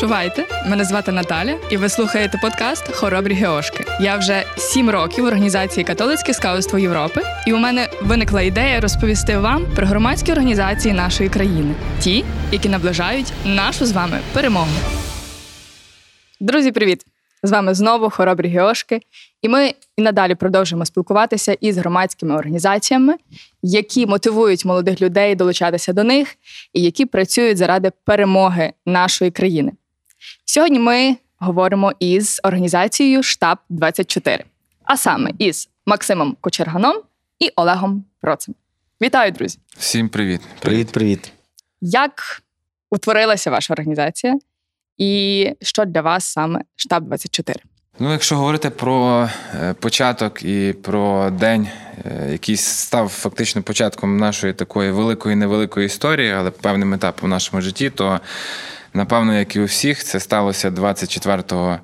Чувайте, мене звати Наталя, і ви слухаєте подкаст Хоробрі Геошки. Я вже сім років в організації Католицьке скаутство Європи, і у мене виникла ідея розповісти вам про громадські організації нашої країни, ті, які наближають нашу з вами перемогу. Друзі, привіт! З вами знову Хоробрі Геошки, і ми і надалі продовжуємо спілкуватися із громадськими організаціями, які мотивують молодих людей долучатися до них і які працюють заради перемоги нашої країни. Сьогодні ми говоримо із організацією Штаб 24 а саме із Максимом Кочерганом і Олегом Процем. Вітаю, друзі! Всім привіт. Привіт, привіт. Як утворилася ваша організація, і що для вас саме штаб 24 Ну, якщо говорити про е, початок і про день, е, який став фактично початком нашої такої великої невеликої історії, але певним етапом в нашому житті, то напевно, як і у всіх, це сталося 24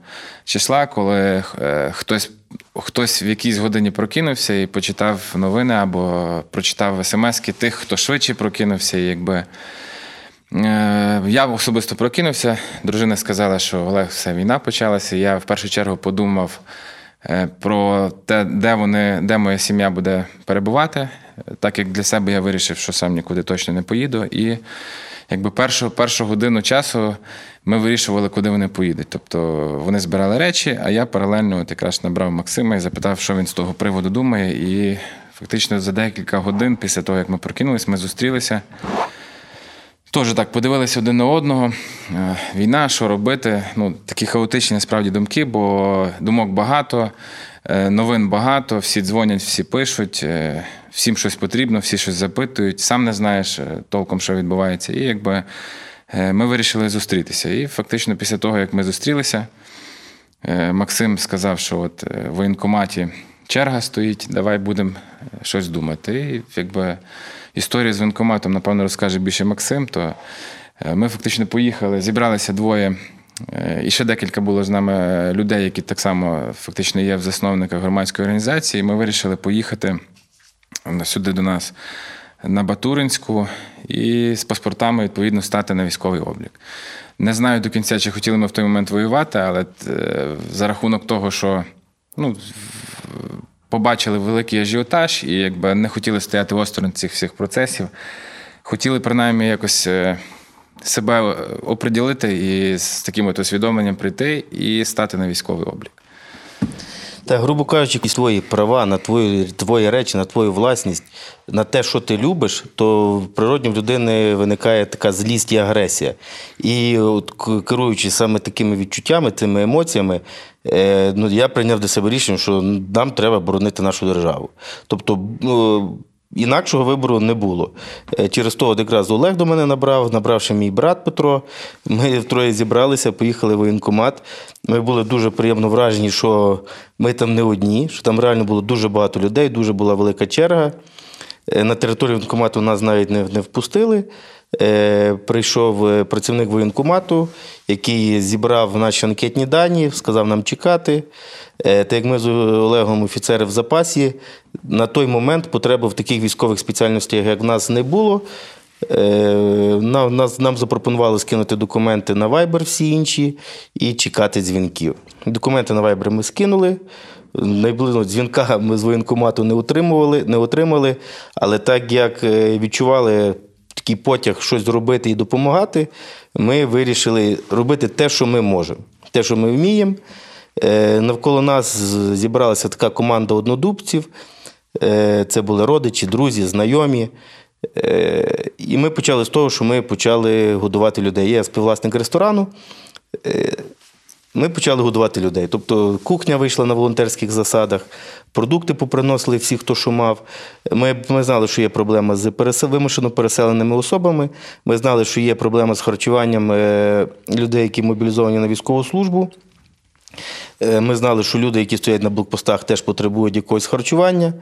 числа, коли е, хтось. Хтось в якійсь годині прокинувся і почитав новини або прочитав смски тих, хто швидше прокинувся, якби Е, я особисто прокинувся. Дружина сказала, що Олег, все, війна почалася. Я в першу чергу подумав е, про те, де вони, де моя сім'я буде перебувати. Так як для себе я вирішив, що сам нікуди точно не поїду. І якби першу першу годину часу ми вирішували, куди вони поїдуть. Тобто вони збирали речі, а я паралельно от якраз набрав Максима і запитав, що він з того приводу думає. І фактично за декілька годин після того, як ми прокинулись, ми зустрілися. Теж так подивилися один на одного. Е, війна, що робити? Ну, Такі хаотичні насправді думки, бо думок багато, е, новин багато, всі дзвонять, всі пишуть, е, всім щось потрібно, всі щось запитують, сам не знаєш толком, що відбувається. І якби ми вирішили зустрітися. І фактично, після того, як ми зустрілися, Максим сказав, що от в воєнкоматі черга стоїть, давай будемо щось думати. І якби. Історію з воєнкоматом, напевно, розкаже більше Максим. То е, ми фактично поїхали, зібралися двоє. Е, і ще декілька було з нами людей, які так само фактично є в засновниках громадської організації. Ми вирішили поїхати сюди до нас на Батуринську і з паспортами, відповідно, стати на військовий облік. Не знаю до кінця, чи хотіли ми в той момент воювати, але е, за рахунок того, що ну, побачили великий ажіотаж і якби не хотіли стояти осторонь цих всіх процесів. Хотіли принаймні якось е, себе оприділити і з таким от усвідомленням прийти і стати на військовий облік. Та, грубо кажучи, твої права на твої твої речі, на твою власність, на те, що ти любиш, то природньо в людини виникає така злість і агресія. І от керуючи саме такими відчуттями, цими емоціями, е, ну, я прийняв для себе рішення, що нам треба боронити нашу державу. Тобто, ну, Інакшого вибору не було. Е, через того якраз Олег до мене набрав, набравши мій брат Петро. Ми втроє зібралися, поїхали в воєнкомат. Ми були дуже приємно вражені, що ми там не одні, що там реально було дуже багато людей, дуже була велика черга. Е, на територію воєнкомату нас навіть не, не впустили. Е, прийшов працівник воєнкомату, який зібрав наші анкетні дані, сказав нам чекати. Е, так як ми з Олегом офіцери в запасі, на той момент потреби в таких військових спеціальностях, як в нас, не було. Е, нам, нам запропонували скинути документи на Viber всі інші і чекати дзвінків. Документи на Viber ми скинули. Найближчого дзвінка ми з воєнкомату не отримували, не отримали, але так як е, відчували такий потяг щось зробити і допомагати, ми вирішили робити те, що ми можемо, те, що ми вміємо. Е, навколо нас зібралася така команда однодубців. Е, це були родичі, друзі, знайомі. Е, і ми почали з того, що ми почали годувати людей. Я співвласник ресторану. Ми почали годувати людей. Тобто кухня вийшла на волонтерських засадах, продукти поприносили всі, хто що мав. Ми ми знали, що є проблема з пересел... вимушено переселеними особами. Ми знали, що є проблема з харчуванням людей, які мобілізовані на військову службу. Е, ми знали, що люди, які стоять на блокпостах, теж потребують якогось харчування.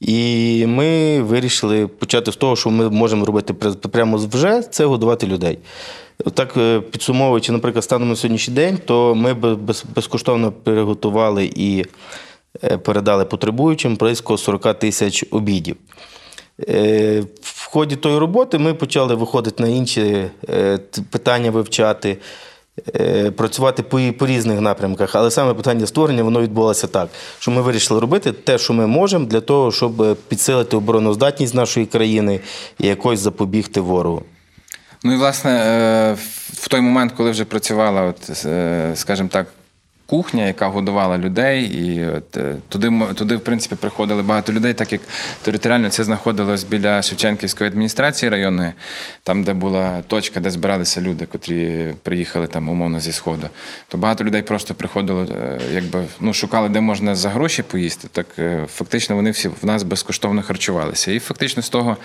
І ми вирішили почати з того, що ми можемо робити прямо вже це годувати людей. Так, е, підсумовуючи, наприклад, станом на сьогоднішній день, то ми безкоштовно переготували і е, передали потребуючим близько 40 тисяч обідів. В ході тої роботи ми почали виходити на інші питання вивчати. е, працювати по, різних напрямках. Але саме питання створення воно відбулося так, що ми вирішили робити те, що ми можемо, для того, щоб е, підсилити обороноздатність нашої країни і якось запобігти ворогу. Ну і власне, е, в той момент, коли вже працювала, от, е, скажімо так, кухня, яка годувала людей, і от, е, туди, туди, в принципі, приходили багато людей, так як територіально це знаходилось біля Шевченківської адміністрації районної, там, де була точка, де збиралися люди, котрі приїхали там умовно зі сходу. То багато людей просто приходило, якби ну, шукали, де можна за гроші поїсти. Так фактично вони всі в нас безкоштовно харчувалися. І фактично з того.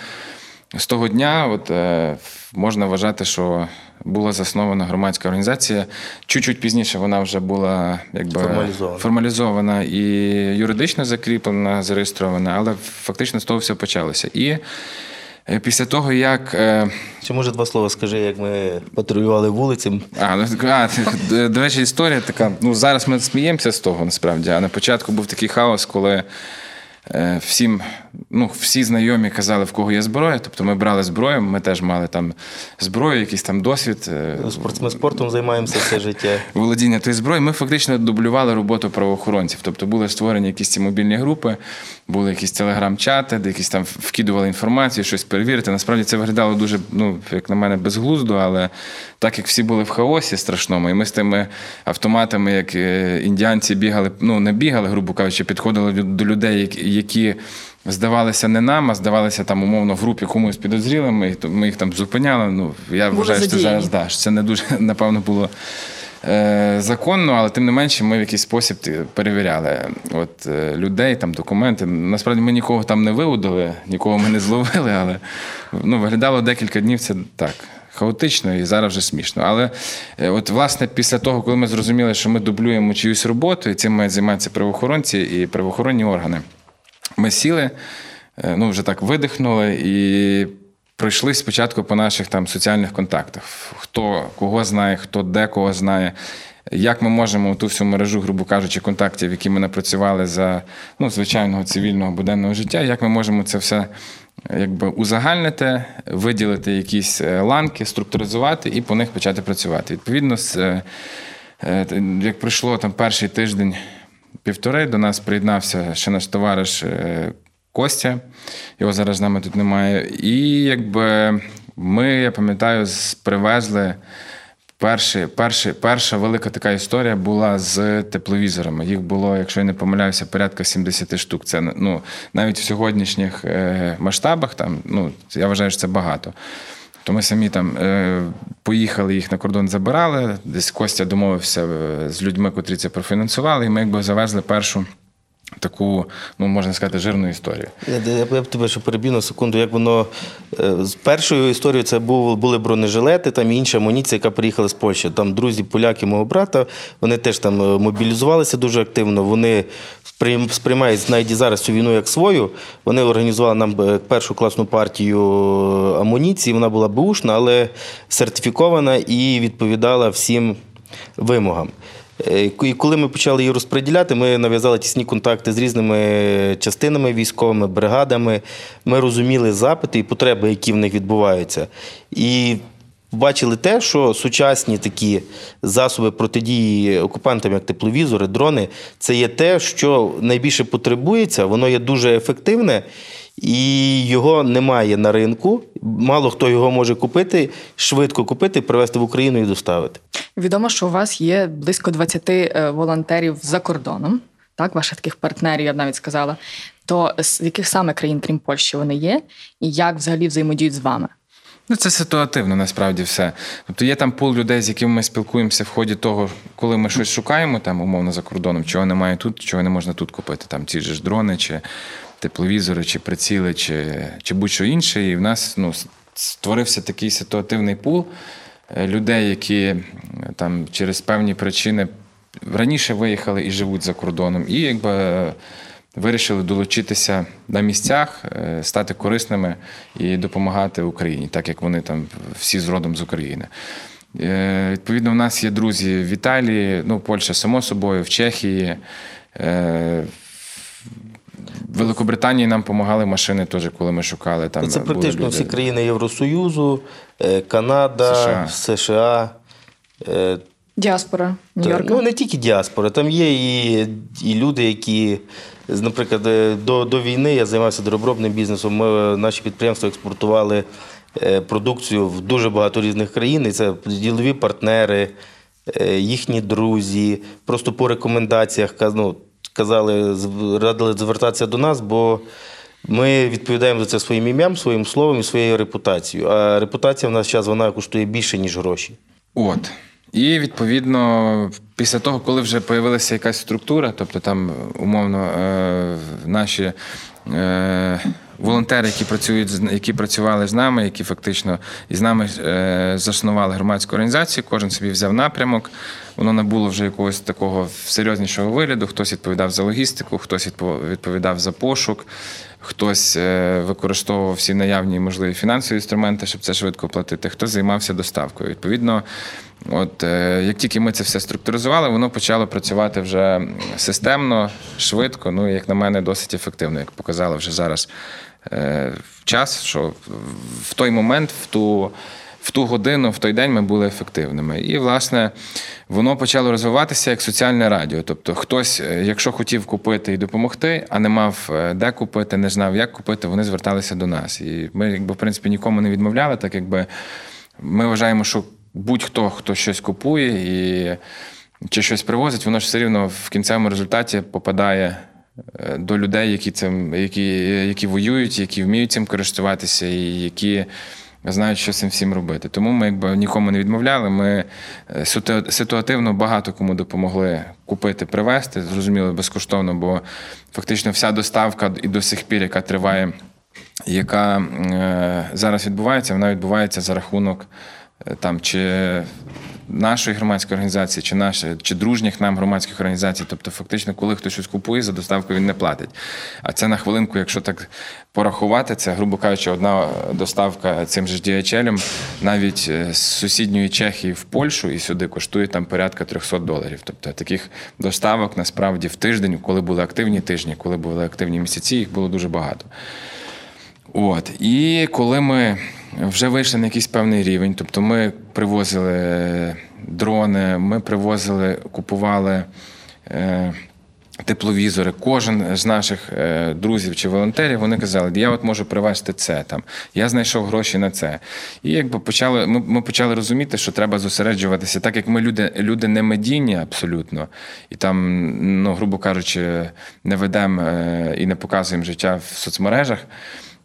З того дня от, е, можна вважати, що була заснована громадська організація. Чуть-чуть пізніше вона вже була якби, Формалізована. формалізована і юридично закріплена, зареєстрована, але фактично з того все почалося. І е, після того, як. е, Чи може два слова скажи, як ми патрулювали вулиці? а, ну, а, до речі, історія така. Ну, зараз ми сміємося з того, насправді. А на початку був такий хаос, коли всім, ну, всі знайомі казали, в кого є зброя. Тобто ми брали зброю, ми теж мали там зброю, якийсь там досвід. е, Ми спортом займаємося все життя. володіння тої зброї, ми фактично дублювали роботу правоохоронців. Тобто були створені якісь ці мобільні групи, були якісь телеграм-чати, де якісь там вкидували інформацію, щось перевірити. Насправді це виглядало дуже, ну, як на мене, безглуздо, але так як всі були в хаосі страшному, і ми з тими автоматами, як е, індіанці бігали, ну не бігали, грубо кажучи, підходили до людей, які. Здавалися не нам, а здавалися там умовно в групі комусь підозрілими, ми їх там зупиняли. Ну я Були вважаю, що це зараз да, що це не дуже напевно було е, законно, але тим не менше ми в якийсь спосіб перевіряли от, е, людей, там, документи. Насправді ми нікого там не виводили, нікого ми не зловили, але ну, виглядало декілька днів це так. Хаотично і зараз вже смішно. Але е, от власне після того, коли ми зрозуміли, що ми дублюємо чиюсь роботу, і цим мають займатися правоохоронці і правоохоронні органи, ми сіли, е, ну вже так видихнули і пройшли спочатку по наших там соціальних контактах. Хто кого знає, хто де кого знає. Як ми можемо ту всю мережу, грубо кажучи, контактів, які ми напрацювали за ну, звичайного цивільного буденного життя, як ми можемо це все якби узагальнити, виділити якісь е, ланки, структуризувати і по них почати працювати. Відповідно, е, як пройшло там перший тиждень півтори, до нас приєднався ще наш товариш е, Костя. Його зараз з нами тут немає. І якби ми, я пам'ятаю, привезли. Перші, перші, перша велика така історія була з тепловізорами. Їх було, якщо я не помиляюся, порядка 70 штук. Це ну, навіть в сьогоднішніх е, масштабах, там, ну, я вважаю, що це багато. То ми самі там е, поїхали, їх на кордон забирали. Десь Костя домовився е, з людьми, котрі це профінансували, і ми якби завезли першу таку, ну можна сказати, жирну історію. Я, б тебе ще переб'ю на секунду. Як воно е, з першою історією це був, були бронежилети, там інша амуніція, яка приїхала з Польщі. Там друзі, поляки мого брата, вони теж там е, мобілізувалися дуже активно. Вони сприймають навіть зараз цю війну як свою. Вони організували нам е, першу класну партію амуніції. Вона була бушна, але сертифікована і відповідала всім вимогам. Е, І коли ми почали її розподіляти, ми нав'язали тісні контакти з різними частинами військовими, бригадами. Ми розуміли запити і потреби, які в них відбуваються. І бачили те, що сучасні такі засоби протидії окупантам, як тепловізори, дрони, це є те, що найбільше потребується, воно є дуже ефективне. І його немає на ринку. Мало хто його може купити, швидко купити, привезти в Україну і доставити. Відомо, що у вас є близько 20 е, волонтерів за кордоном, так, ваших таких партнерів, я б навіть сказала. То з яких саме країн, крім Польщі, вони є, і як взагалі взаємодіють з вами? Ну, це ситуативно насправді все. Тобто є там пул людей, з якими ми спілкуємося в ході того, коли ми щось шукаємо, там, умовно, за кордоном, чого немає тут, чого не можна тут купити. Там ті ж дрони, чи тепловізори, чи приціли, чи, чи будь-що інше. І в нас ну, створився такий ситуативний пул е, людей, які е, там через певні причини раніше виїхали і живуть за кордоном. І якби. е, Вирішили долучитися на місцях, стати корисними і допомагати Україні, так як вони там всі з родом з України. Відповідно, у нас є друзі в Італії, ну, Польща, само собою, в Чехії. Е, В Великобританії нам допомагали машини теж, коли ми шукали. Там Це практично люди. всі країни Євросоюзу, е, Канада, США. США. Е, Діаспора Нью-Йорка. Ну, не тільки діаспора, там є і, і люди, які, наприклад, е, до, до війни я займався доробробним бізнесом. Ми, наші підприємства експортували е, продукцію в дуже багато різних країн. І це ділові партнери, е, їхні друзі. Просто по рекомендаціях ну, казали, з- радили звертатися до нас, бо ми відповідаємо за це своїм ім'ям, своїм словом і своєю репутацією. А репутація в нас зараз вона коштує більше, ніж гроші. От. І відповідно, після того, коли вже з'явилася якась структура, тобто там умовно е, наші е, волонтери, які працюють які працювали з нами, які фактично із нами е, заснували громадську організацію, кожен собі взяв напрямок. Воно набуло вже якогось такого серйознішого вигляду. Хтось відповідав за логістику, хтось відпо- відповідав за пошук, хтось е, використовував всі наявні і можливі фінансові інструменти, щоб це швидко платити, хтось займався доставкою. Відповідно, от е, як тільки ми це все структуризували, воно почало працювати вже системно, швидко. Ну, і, як на мене, досить ефективно, як показало вже зараз е, час, що в той момент, в ту. В ту годину, в той день ми були ефективними. І, власне, воно почало розвиватися як соціальне радіо. Тобто, хтось, е, якщо хотів купити і допомогти, а не мав е, де купити, не знав, як купити, вони зверталися до нас. І ми, якби, в принципі, нікому не відмовляли, так якби ми вважаємо, що будь-хто, хто щось купує і чи щось привозить, воно ж все рівно в кінцевому результаті попадає до людей, які цим, які, які воюють, які вміють цим користуватися, і які знають, що цим всім робити. Тому ми якби нікому не відмовляли. Ми е, ситуативно багато кому допомогли купити, привезти. Зрозуміло, безкоштовно, бо фактично вся доставка і до сих пір, яка триває, яка е, зараз відбувається, вона відбувається за рахунок е, там чи нашої громадської організації, чи нашої, чи дружніх нам громадських організацій. Тобто, фактично, коли хтось щось купує, за доставку він не платить. А це на хвилинку, якщо так порахувати, це, грубо кажучи, одна доставка цим же DHL, навіть е, з сусідньої Чехії в Польщу і сюди коштує там порядка 300 доларів. Тобто таких доставок насправді в тиждень, коли були активні тижні, коли були активні місяці, їх було дуже багато. От. І коли ми вже вийшли на якийсь певний рівень, тобто ми привозили дрони, ми привозили, купували е, тепловізори. Кожен з наших е, друзів чи волонтерів вони казали, я от можу привезти це там, я знайшов гроші на це. І якби почали, ми, ми почали розуміти, що треба зосереджуватися, так як ми люди, люди не медійні абсолютно, і там, ну, грубо кажучи, не ведемо е, і не показуємо життя в соцмережах.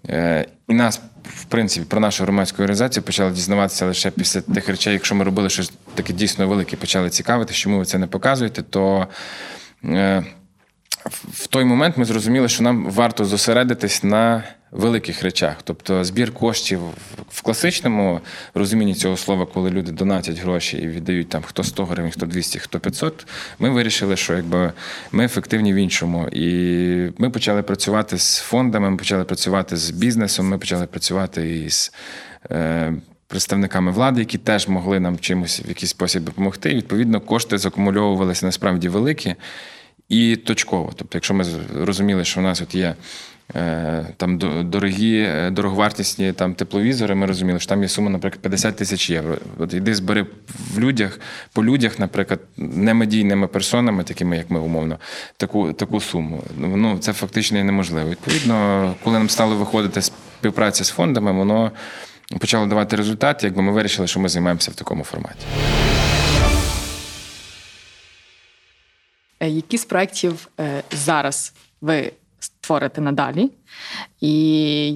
Е, І нас, в принципі, про нашу громадську організацію почали дізнаватися лише після тих речей, якщо ми робили щось таке дійсно велике, почали цікавити, чому ви це не показуєте, то е, в той момент ми зрозуміли, що нам варто зосередитись на великих речах. Тобто збір коштів в класичному розумінні цього слова, коли люди донатять гроші і віддають там хто 100 гривень, хто 200, хто 500, ми вирішили, що якби ми ефективні в іншому. І ми почали працювати з фондами, ми почали працювати з бізнесом, ми почали працювати із. Е, Представниками влади, які теж могли нам чимось в якийсь спосіб допомогти. І, відповідно, кошти закумульовувалися насправді великі і точково. Тобто, якщо ми розуміли, що в нас от є там дорогі, е, дороговартісні там тепловізори, ми розуміли, що там є сума, наприклад, 50 тисяч євро. От іди збери в людях, по людях, наприклад, немедійними персонами, такими як ми умовно, таку, таку суму. Ну це фактично неможливо. Відповідно, коли нам стало виходити співпраця з фондами, воно почало давати результат, якби ми вирішили, що ми займаємося в такому форматі. Е, Які з проєктів е, зараз ви створите надалі? І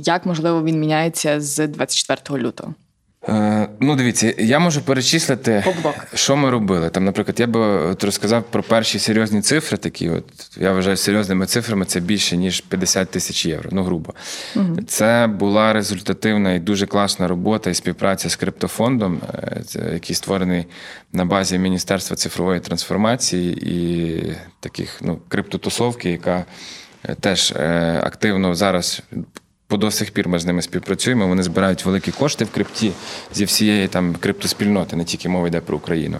як, можливо, він міняється з 24 лютого? Е, ну, дивіться, я можу перечислити, По-блок. що ми робили. Там, наприклад, я би от розказав про перші серйозні цифри, такі, от я вважаю, серйозними цифрами це більше, ніж 50 тисяч євро, ну грубо. Це була результативна і дуже класна робота і співпраця з криптофондом, е, який створений на базі Міністерства цифрової трансформації і таких ну, криптотусовки, яка теж е, активно зараз по до сих пір ми з ними співпрацюємо. Вони збирають великі кошти в крипті зі всієї там криптоспільноти, не тільки мова йде про Україну.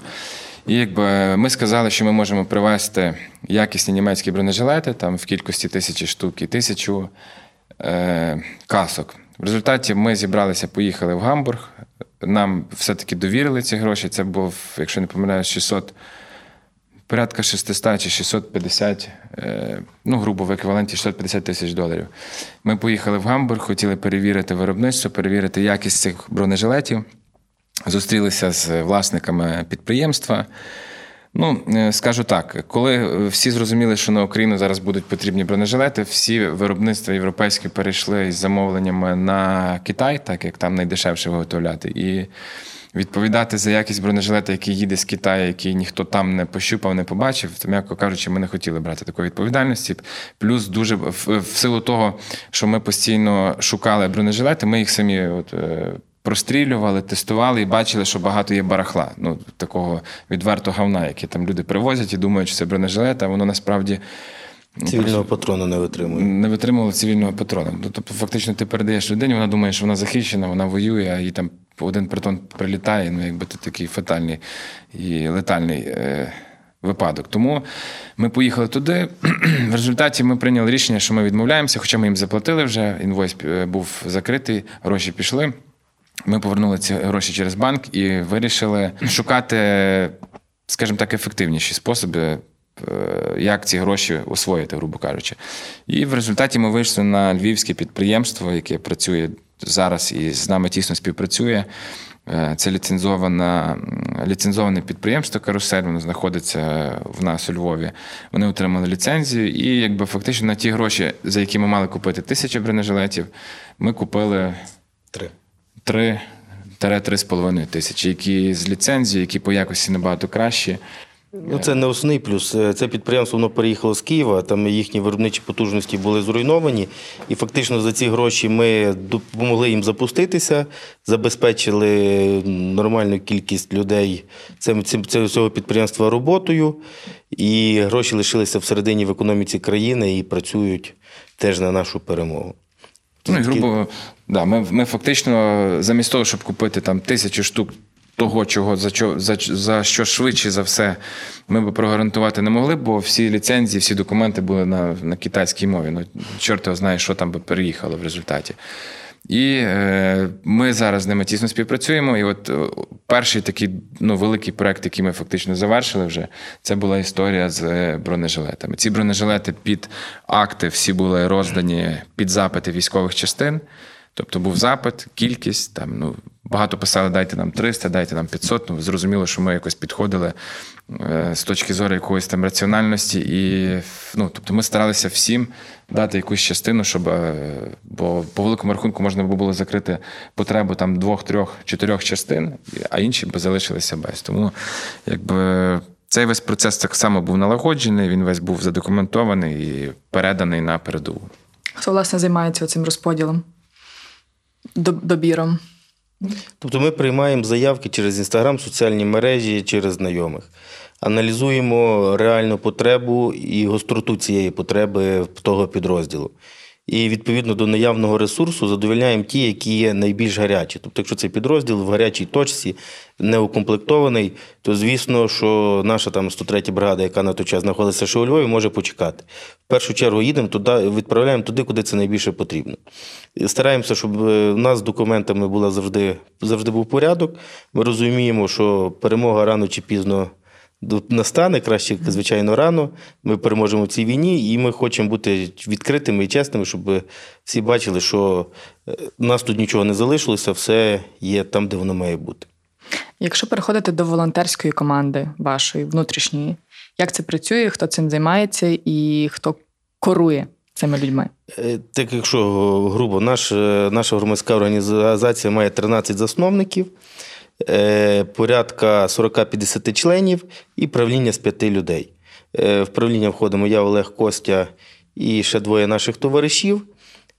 І якби ми сказали, що ми можемо привезти якісні німецькі бронежилети там в кількості тисячі штук і тисячу е, касок. В результаті ми зібралися, поїхали в Гамбург, нам все-таки довірили ці гроші. Це був, якщо не помиляюсь, 600, порядка 600 чи 650, е, ну, грубо в еквіваленті 650 тисяч доларів. Ми поїхали в Гамбург, хотіли перевірити виробництво, перевірити якість цих бронежилетів. Зустрілися з власниками підприємства. Ну, е, скажу так, коли всі зрозуміли, що на Україну зараз будуть потрібні бронежилети, всі виробництва європейські перейшли із замовленнями на Китай, так як там найдешевше виготовляти. І відповідати за якість бронежилета, який їде з Китаю, який ніхто там не пощупав, не побачив, то, м'яко кажучи, ми не хотіли брати такої відповідальності. Плюс дуже в, в силу того, що ми постійно шукали бронежилети, ми їх самі от, е, прострілювали, тестували і бачили, що багато є барахла. Ну, такого відвертого говна, яке там люди привозять і думають, що це бронежилет, а воно насправді. Цивільного патрона не витримує. Не витримувало цивільного патрона. Ну, Тобто, фактично, ти передаєш людині, вона думає, що вона захищена, вона воює, а їй там один притон прилітає. Ну, якби це такий фатальний і летальний е, випадок. Тому ми поїхали туди. В результаті ми прийняли рішення, що ми відмовляємося, хоча ми їм заплатили вже. Інвойс е, був закритий, гроші пішли. Ми повернули ці гроші через банк і вирішили шукати, скажімо так, ефективніші способи, як ці гроші освоїти, грубо кажучи. І в результаті ми вийшли на львівське підприємство, яке працює зараз і з нами тісно співпрацює. Е, Це ліцензоване, ліцензоване підприємство Карусель, воно знаходиться в нас у Львові. Вони отримали ліцензію, і якби фактично на ті гроші, за які ми мали купити тисячу бронежилетів, ми купили Три. 3-3,5 тисячі, які з ліцензією, які по якості набагато кращі. Ну, це не основний плюс. Е, Це підприємство воно переїхало з Києва, там їхні виробничі потужності були зруйновані. І фактично за ці гроші ми допомогли їм запуститися, забезпечили нормальну кількість людей цим, цим, цим- цього підприємства роботою. І гроші лишилися всередині в економіці країни і працюють теж на нашу перемогу. Ну і грубо, да, ми, ми фактично замість того, щоб купити там тисячу штук того, чого за, чо- за, за що швидше за все ми би прогарантувати не могли, бо всі ліцензії, всі документи були на, на китайській мові. Ну, чорт його знає, що там би переїхало в результаті. І е, ми зараз з ними тісно співпрацюємо. І от е, перший такий ну, великий проект, який ми фактично завершили вже, це була історія з е, бронежилетами. Ці бронежилети під акти всі були роздані під запити військових частин. Тобто був запит, кількість, там, ну, багато писали, дайте нам 300, дайте нам 500. Ну, зрозуміло, що ми якось підходили е, з точки зору якоїсь там раціональності. І, ну, тобто ми старалися всім дати якусь частину, щоб, е, бо по великому рахунку можна було закрити потребу там двох, трьох, чотирьох частин, а інші б залишилися без. Тому якби. Цей весь процес так само був налагоджений, він весь був задокументований і переданий на передову. Хто власне займається цим розподілом? Доб- Добіром. Тобто ми приймаємо заявки через інстаграм, соціальні мережі, через знайомих. Аналізуємо реальну потребу і гостроту цієї потреби того підрозділу. І відповідно до наявного ресурсу задовольняємо ті, які є найбільш гарячі. Тобто, якщо цей підрозділ в гарячій точці не укомплектований, то звісно, що наша там 103 бригада, яка на той час знаходиться ще у Львові, може почекати. В першу чергу їдемо туди, відправляємо туди, куди це найбільше потрібно. Стараємося, щоб е, в нас з документами була завжди, завжди був порядок. Ми розуміємо, що перемога рано чи пізно настане, краще, звичайно, рано. Ми переможемо в цій війні, і ми хочемо бути відкритими і чесними, щоб всі бачили, що е, нас тут нічого не залишилося, все є там, де воно має бути. Якщо переходити до волонтерської команди вашої внутрішньої, як це працює, хто цим займається і хто корує цими людьми? Е, Так, якщо грубо, наш, е, наша громадська організація має 13 засновників, порядка 40-50 членів і правління з п'яти людей. Е, В правління входимо я, Олег Костя і ще двоє наших товаришів.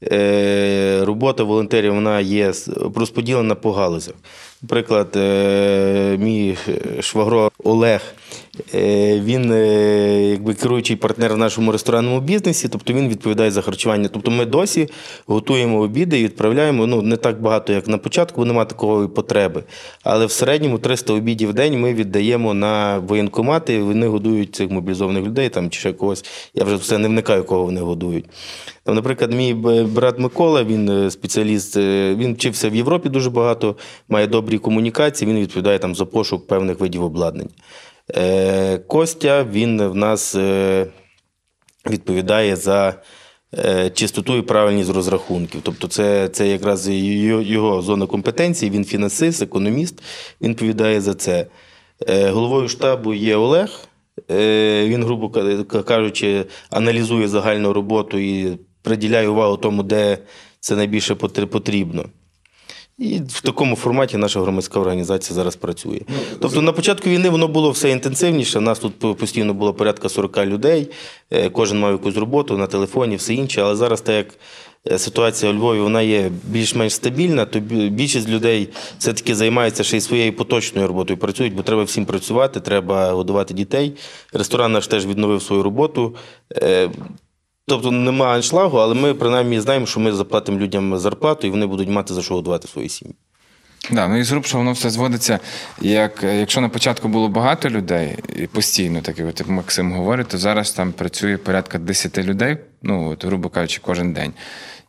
Е, Робота волонтерів вона є розподілена по галузях. Наприклад, е, мій швагро Олег. Е, Він е, якби керуючий партнер в нашому ресторанному бізнесі, тобто він відповідає за харчування. Тобто ми досі готуємо обіди і відправляємо ну, не так багато, як на початку, бо немає такої потреби. Але в середньому 300 обідів в день ми віддаємо на воєнкомати, вони годують цих мобілізованих людей там, чи ще когось. Я вже все не вникаю, кого вони годують. Там, наприклад, мій брат Микола, він спеціаліст, він вчився в Європі дуже багато, має добрі комунікації, він відповідає там за пошук певних видів обладнання. Е, Костя, він в нас е, відповідає за е, чистоту і правильність розрахунків. Тобто, це, це якраз його, його зона компетенції, він фінансист, економіст, він відповідає за це. Е, Головою штабу є Олег. Е, Він, грубо кажучи, аналізує загальну роботу і приділяє увагу тому, де це найбільше потрібно. І в такому форматі наша громадська організація зараз працює. Тобто на початку війни воно було все інтенсивніше. У нас тут постійно було порядка 40 людей, е, кожен мав якусь роботу на телефоні, все інше. Але зараз, так як е, ситуація у Львові вона є більш-менш стабільна, то більшість людей все-таки займається ще й своєю поточною роботою. Працюють, бо треба всім працювати, треба годувати дітей. Ресторан наш теж відновив свою роботу. Тобто немає аншлагу, але ми принаймні знаємо, що ми заплатимо людям зарплату і вони будуть мати за що годувати свої сім'ї. Да, ну і з що воно все зводиться. Як, якщо на початку було багато людей, і постійно, так як Максим говорить, то зараз там працює порядка 10 людей, ну, от, грубо кажучи, кожен день.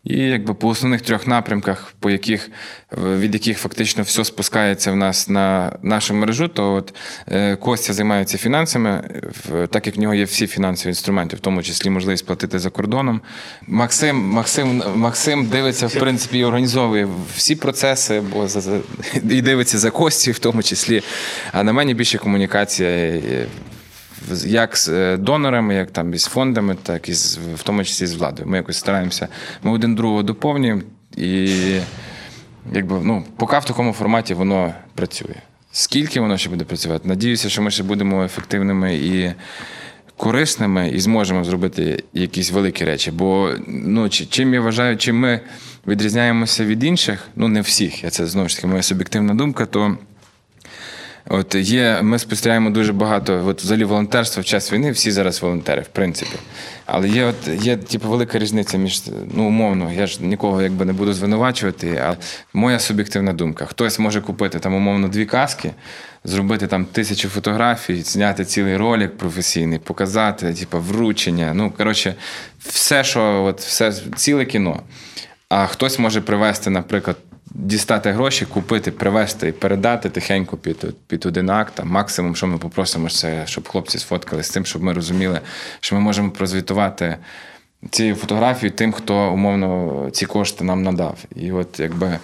І якби по основних трьох напрямках, по яких, від яких фактично все спускається в нас на нашу мережу, то от е, Костя займається фінансами, так як в нього є всі фінансові інструменти, в тому числі можливість платити за кордоном. Максим, Максим, Максим дивиться, в принципі, і організовує всі процеси, бо за, і дивиться за Костю, в тому числі. А на мені більше комунікація. Як з е, донорами, як там із фондами, так і з, в тому числі з владою. Ми якось стараємося, ми один другого доповнюємо, і якби, ну, поки в такому форматі воно працює. Скільки воно ще буде працювати? Надіюся, що ми ще будемо ефективними і корисними, і зможемо зробити якісь великі речі. Бо ну, чим я вважаю, чим ми відрізняємося від інших, ну не всіх, я це знову ж таки моя суб'єктивна думка, то От є, ми спостерігаємо дуже багато. От взагалі волонтерство в час війни, всі зараз волонтери, в принципі. Але є, от є типу, велика різниця між ну умовно, я ж нікого якби не буду звинувачувати. А моя суб'єктивна думка: хтось може купити там умовно дві каски, зробити там тисячу фотографій, зняти цілий ролик професійний, показати, типу, вручення. Ну коротше, все, що от все ціле кіно. А хтось може привезти, наприклад, дістати гроші, купити, привезти і передати тихенько під, під один акт. Там, максимум, що ми попросимо, це щоб хлопці сфоткали з тим, щоб ми розуміли, що ми можемо прозвітувати ці фотографії тим, хто умовно ці кошти нам надав. І от якби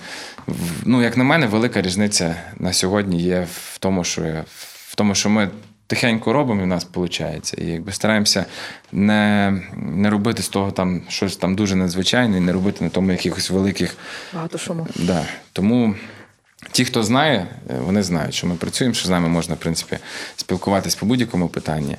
ну, як на мене, велика різниця на сьогодні є в тому, що в тому, що ми. Тихенько робимо, і в нас виходить. І якби стараємося не, не робити з того там щось там дуже надзвичайне, і не робити на тому якихось великих Багато шуму. Да. Тому ті, хто знає, е, вони знають, що ми працюємо, що з нами можна, в принципі, спілкуватись по будь-якому питанні.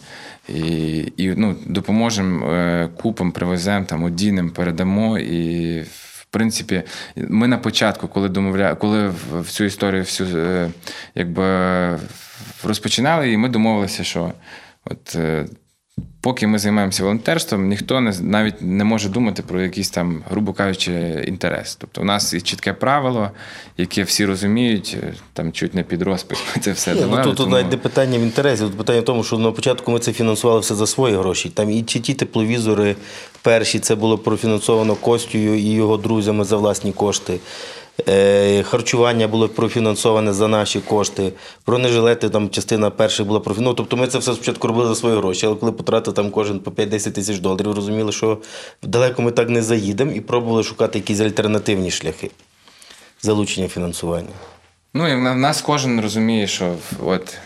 І, і ну, допоможемо, е, купимо, привеземо, там, одінемо, передамо. І, в принципі, ми на початку, коли домовля... коли в цю історію всю е, якби розпочинали, і ми домовилися, що от. е, Поки ми займаємося волонтерством, ніхто не навіть не може думати про якийсь там, грубо кажучи, інтерес. Тобто, у нас є чітке правило, яке всі розуміють, е, там чуть не під розпис. Ми це все Ні, ну, давали. тут, тут тому- навіть не питання в інтересі. Тут питання в тому, що на початку ми це фінансували все за свої гроші. Там і чи ті тепловізори перші, це було профінансовано Костю і його друзями за власні кошти. Е, Харчування було профінансоване за наші кошти. Бронежилети, там частина перших була профінансована. Ну, тобто ми це все спочатку робили за свої гроші, але коли потратив там кожен по 5-10 тисяч доларів, розуміли, що далеко ми так не заїдемо і пробували шукати якісь альтернативні шляхи залучення фінансування. Ну, і в нас кожен розуміє, що от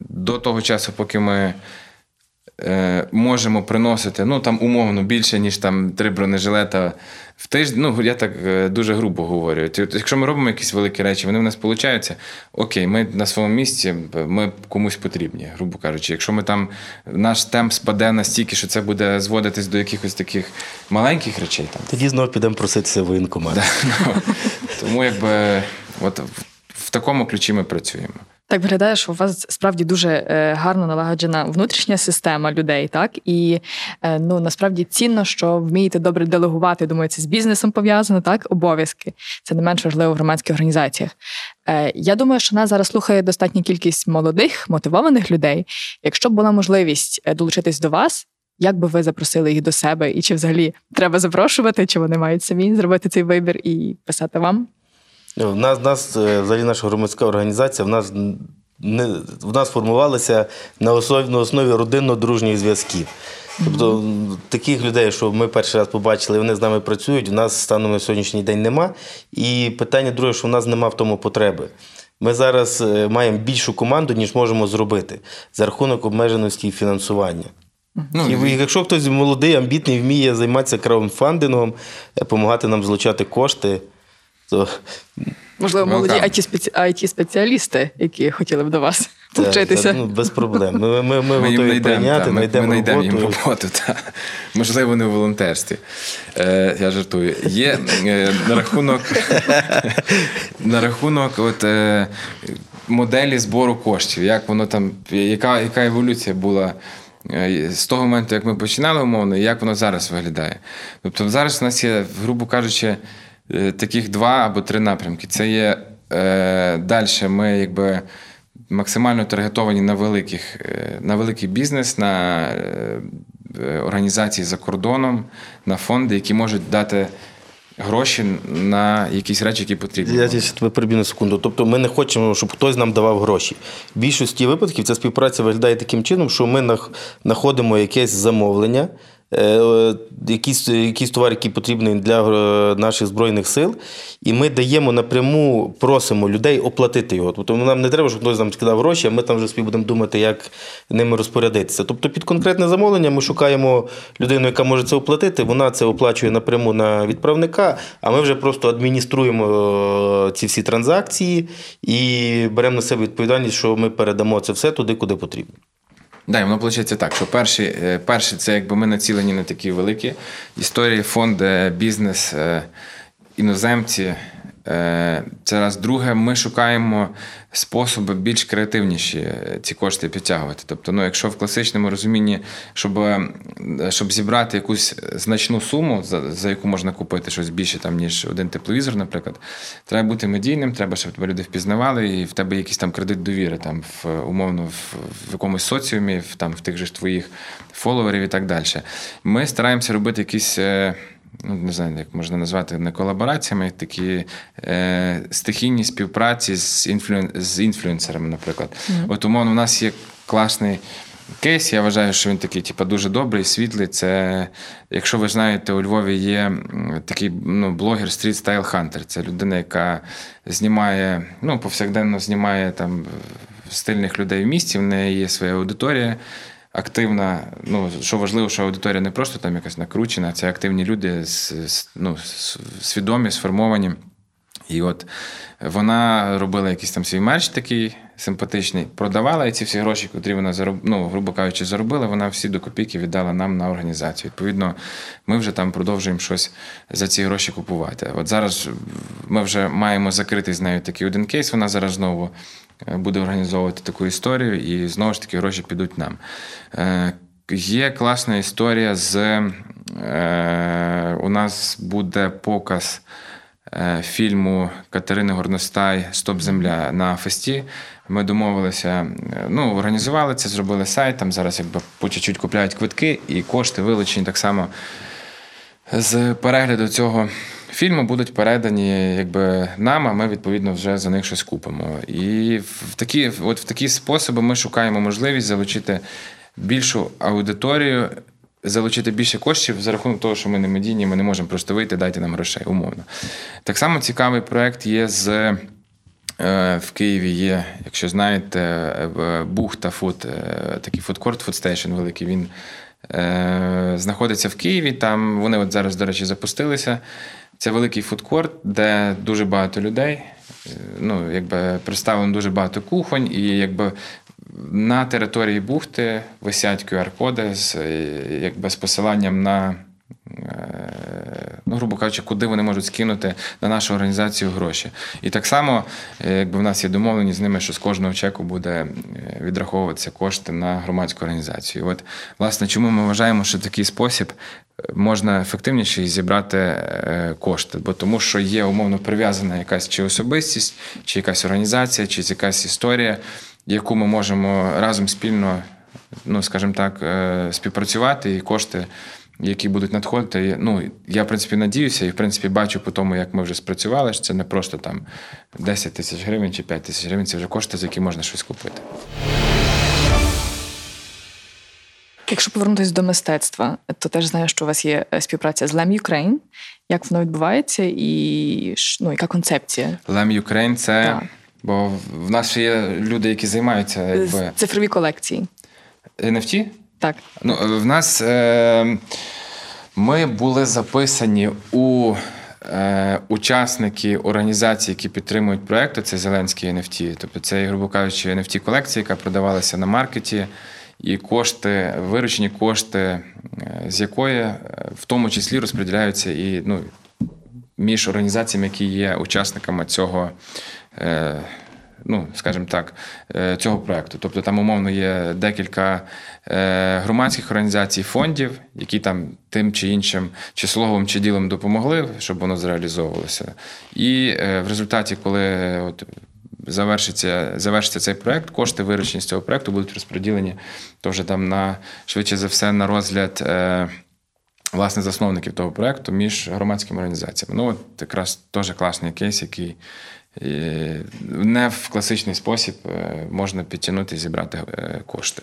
до того часу, поки ми е, можемо приносити ну, там, умовно більше, ніж там три бронежилета в тиждень. Ну, я так е, дуже грубо говорю. Якщо ми робимо якісь великі речі, вони в нас получаються, окей, ми на своєму місці, ми комусь потрібні, грубо кажучи. Якщо ми там наш темп спаде настільки, що це буде зводитись до якихось таких маленьких речей, там, Тоді знову підемо проситися в воєнкомат. Ну, Тому якби от в такому ключі ми працюємо. Так виглядає, що у вас справді дуже е, гарно налагоджена внутрішня система людей, так і е, ну насправді цінно, що вмієте добре делегувати. Думаю, це з бізнесом пов'язано, так обов'язки. Це не менш важливо в громадських організаціях. Е, я думаю, що нас зараз слухає достатня кількість молодих мотивованих людей. Якщо б була можливість долучитись до вас, як би ви запросили їх до себе, і чи взагалі треба запрошувати, чи вони мають самі зробити цей вибір і писати вам? В нас, в нас взагалі наша громадська організація, в нас не в нас формувалися на основі на основі родинно-дружніх зв'язків. Тобто таких людей, що ми перший раз побачили, вони з нами працюють, у нас станом на сьогоднішній день нема. І питання друге, що в нас нема в тому потреби. Ми зараз е, маємо більшу команду, ніж можемо зробити за рахунок обмеженості фінансування. Ну, і Якщо хтось молодий, амбітний, вміє займатися краудфандингом, допомагати нам злучати кошти, то можливо молоді it спеціалісти які хотіли б до вас вчитися. Ну, без проблем. Ми ми, ми, ми готові прийняти, ми знайдемо їм роботу. Та. Можливо, не у волонтерстві. Е, Я жартую. Є е, на рахунок на рахунок от, е, моделі збору коштів, як воно там, яка, яка еволюція була. Е, з того моменту, як ми починали умовно, і як воно зараз виглядає. Тобто зараз у нас є, грубо кажучи, таких два або три напрямки. Це є е, далі. Ми якби максимально таргетовані на великих, е, на великий бізнес, на е, організації за кордоном, на фонди, які можуть дати гроші на якісь речі, які потрібні. Я тебе переб'ю на секунду. Тобто ми не хочемо, щоб хтось нам давав гроші. В більшості випадків ця співпраця виглядає таким чином, що ми знаходимо якесь замовлення. Е, якісь якісь товар, який потрібний для е, наших збройних сил, і ми даємо напряму, просимо людей оплатити його. Тобто нам не треба, щоб хтось нам скидав гроші, а ми там вже спів будемо думати, як ними розпорядитися. Тобто, під конкретне замовлення ми шукаємо людину, яка може це оплатити. Вона це оплачує напряму на відправника, а ми вже просто адмініструємо е, ці всі транзакції і беремо на себе відповідальність, що ми передамо це все туди, куди потрібно. Да, воно виходить так, що перші, е, перші це якби ми націлені на такі великі історії, фонд, бізнес, е, іноземці. Е, це раз друге, ми шукаємо способи більш креативніші е, ці кошти підтягувати. Тобто, ну, якщо в класичному розумінні, щоб е, щоб зібрати якусь значну суму, за за яку можна купити щось більше, там, ніж один тепловізор, наприклад, треба бути медійним, треба, щоб тебе люди впізнавали, і в тебе якийсь там кредит довіри, там, в, умовно, в, в якомусь соціумі, в, там, в тих же твоїх фоловерів і так далі. Ми стараємося робити якісь ну не знаю, як можна назвати не колабораціями, такі е, стихійні співпраці з інфлю... з інфлюенсерами, наприклад. Mm-hmm. От умовно, у нас є класний. Кейс, я вважаю, що він такий, типу, дуже добрий, світлий. Це, якщо ви знаєте, у Львові є такий ну, блогер Street Style Hunter. Це людина, яка знімає, ну, повсякденно знімає там стильних людей в місті, в неї є своя аудиторія активна. Ну що важливо, що аудиторія не просто там якась накручена, це активні люди, ну, свідомі, сформовані. І от вона робила якийсь там свій мерч такий симпатичний, продавала і ці всі гроші, які вона зароб... ну, грубо кажучи, заробила, вона всі до копійки віддала нам на організацію. Відповідно, ми вже там продовжуємо щось за ці гроші купувати. От зараз ми вже маємо закритий з нею такий один кейс. Вона зараз знову Е, буде організовувати таку історію, і знову ж таки гроші підуть нам. Е, є класна історія з е, у нас буде показ фільму Катерини Горностай Стоп Земля на фесті. Ми домовилися, ну, організували це, зробили сайт. Там зараз якби по чуть-чуть купляють квитки, і кошти вилучені так само з перегляду цього фільми будуть передані якби нам, а ми відповідно вже за них щось купимо. І в такі, от в такі способи ми шукаємо можливість залучити більшу аудиторію. Залучити більше коштів за рахунок того, що ми не медійні, ми не можемо просто вийти, дайте нам грошей, умовно. Так само цікавий проєкт є з е, в Києві є, якщо знаєте, е, Бухта Food, е, такий фудкорт, food station великий. Він знаходиться в Києві. Там вони от зараз, до речі, запустилися. Це великий фудкорт, де дуже багато людей. Ну, якби представлено дуже багато кухонь, і якби на території бухти висять QR-коди з якби з посиланням на е, Ну, грубо кажучи, куди вони можуть скинути на нашу організацію гроші. І так само, е, якби в нас є домовлені з ними, що з кожного чеку буде е, відраховуватися кошти на громадську організацію. От, власне, чому ми вважаємо, що такий спосіб е, можна ефективніше зібрати е, кошти, бо тому, що є умовно прив'язана якась чи особистість, чи якась організація, чи якась історія, яку ми можемо разом спільно, ну скажімо так, е, співпрацювати і кошти які будуть надходити. Ну, я, в принципі, надіюся і, в принципі, бачу по тому, як ми вже спрацювали, що це не просто там 10 тисяч гривень чи 5 тисяч гривень, це вже кошти, за які можна щось купити. Якщо повернутися до мистецтва, то теж знаю, що у вас є е, співпраця з Lem Ukraine. Як воно відбувається і ну, яка концепція? Lem Ukraine – це. Так. Бо в нас ще є люди, які займаються якби, цифрові колекції. NFT? Так. Ну, в нас е, ми були записані у е, учасники організацій, які підтримують проекти. Це Зеленський NFT. Тобто це, грубо кажучи, NFT колекція, яка продавалася на маркеті, і кошти, виручені кошти, е, з якої е, в тому числі розподіляються і ну, між організаціями, які є учасниками цього. Е, ну, скажімо так, е, цього проекту. Тобто там, умовно, є декілька е, громадських організацій, фондів, які там тим чи іншим, чи словом, чи ділом допомогли, щоб воно зреалізовувалося. І в результаті, коли от завершиться завершиться цей проект, кошти виручені з цього проекту будуть розподілені теж там на швидше за все на розгляд. Власне, засновників того проекту між громадськими організаціями. Ну, от якраз теж класний кейс, який не в класичний спосіб е, можна підтягнути і зібрати е, кошти.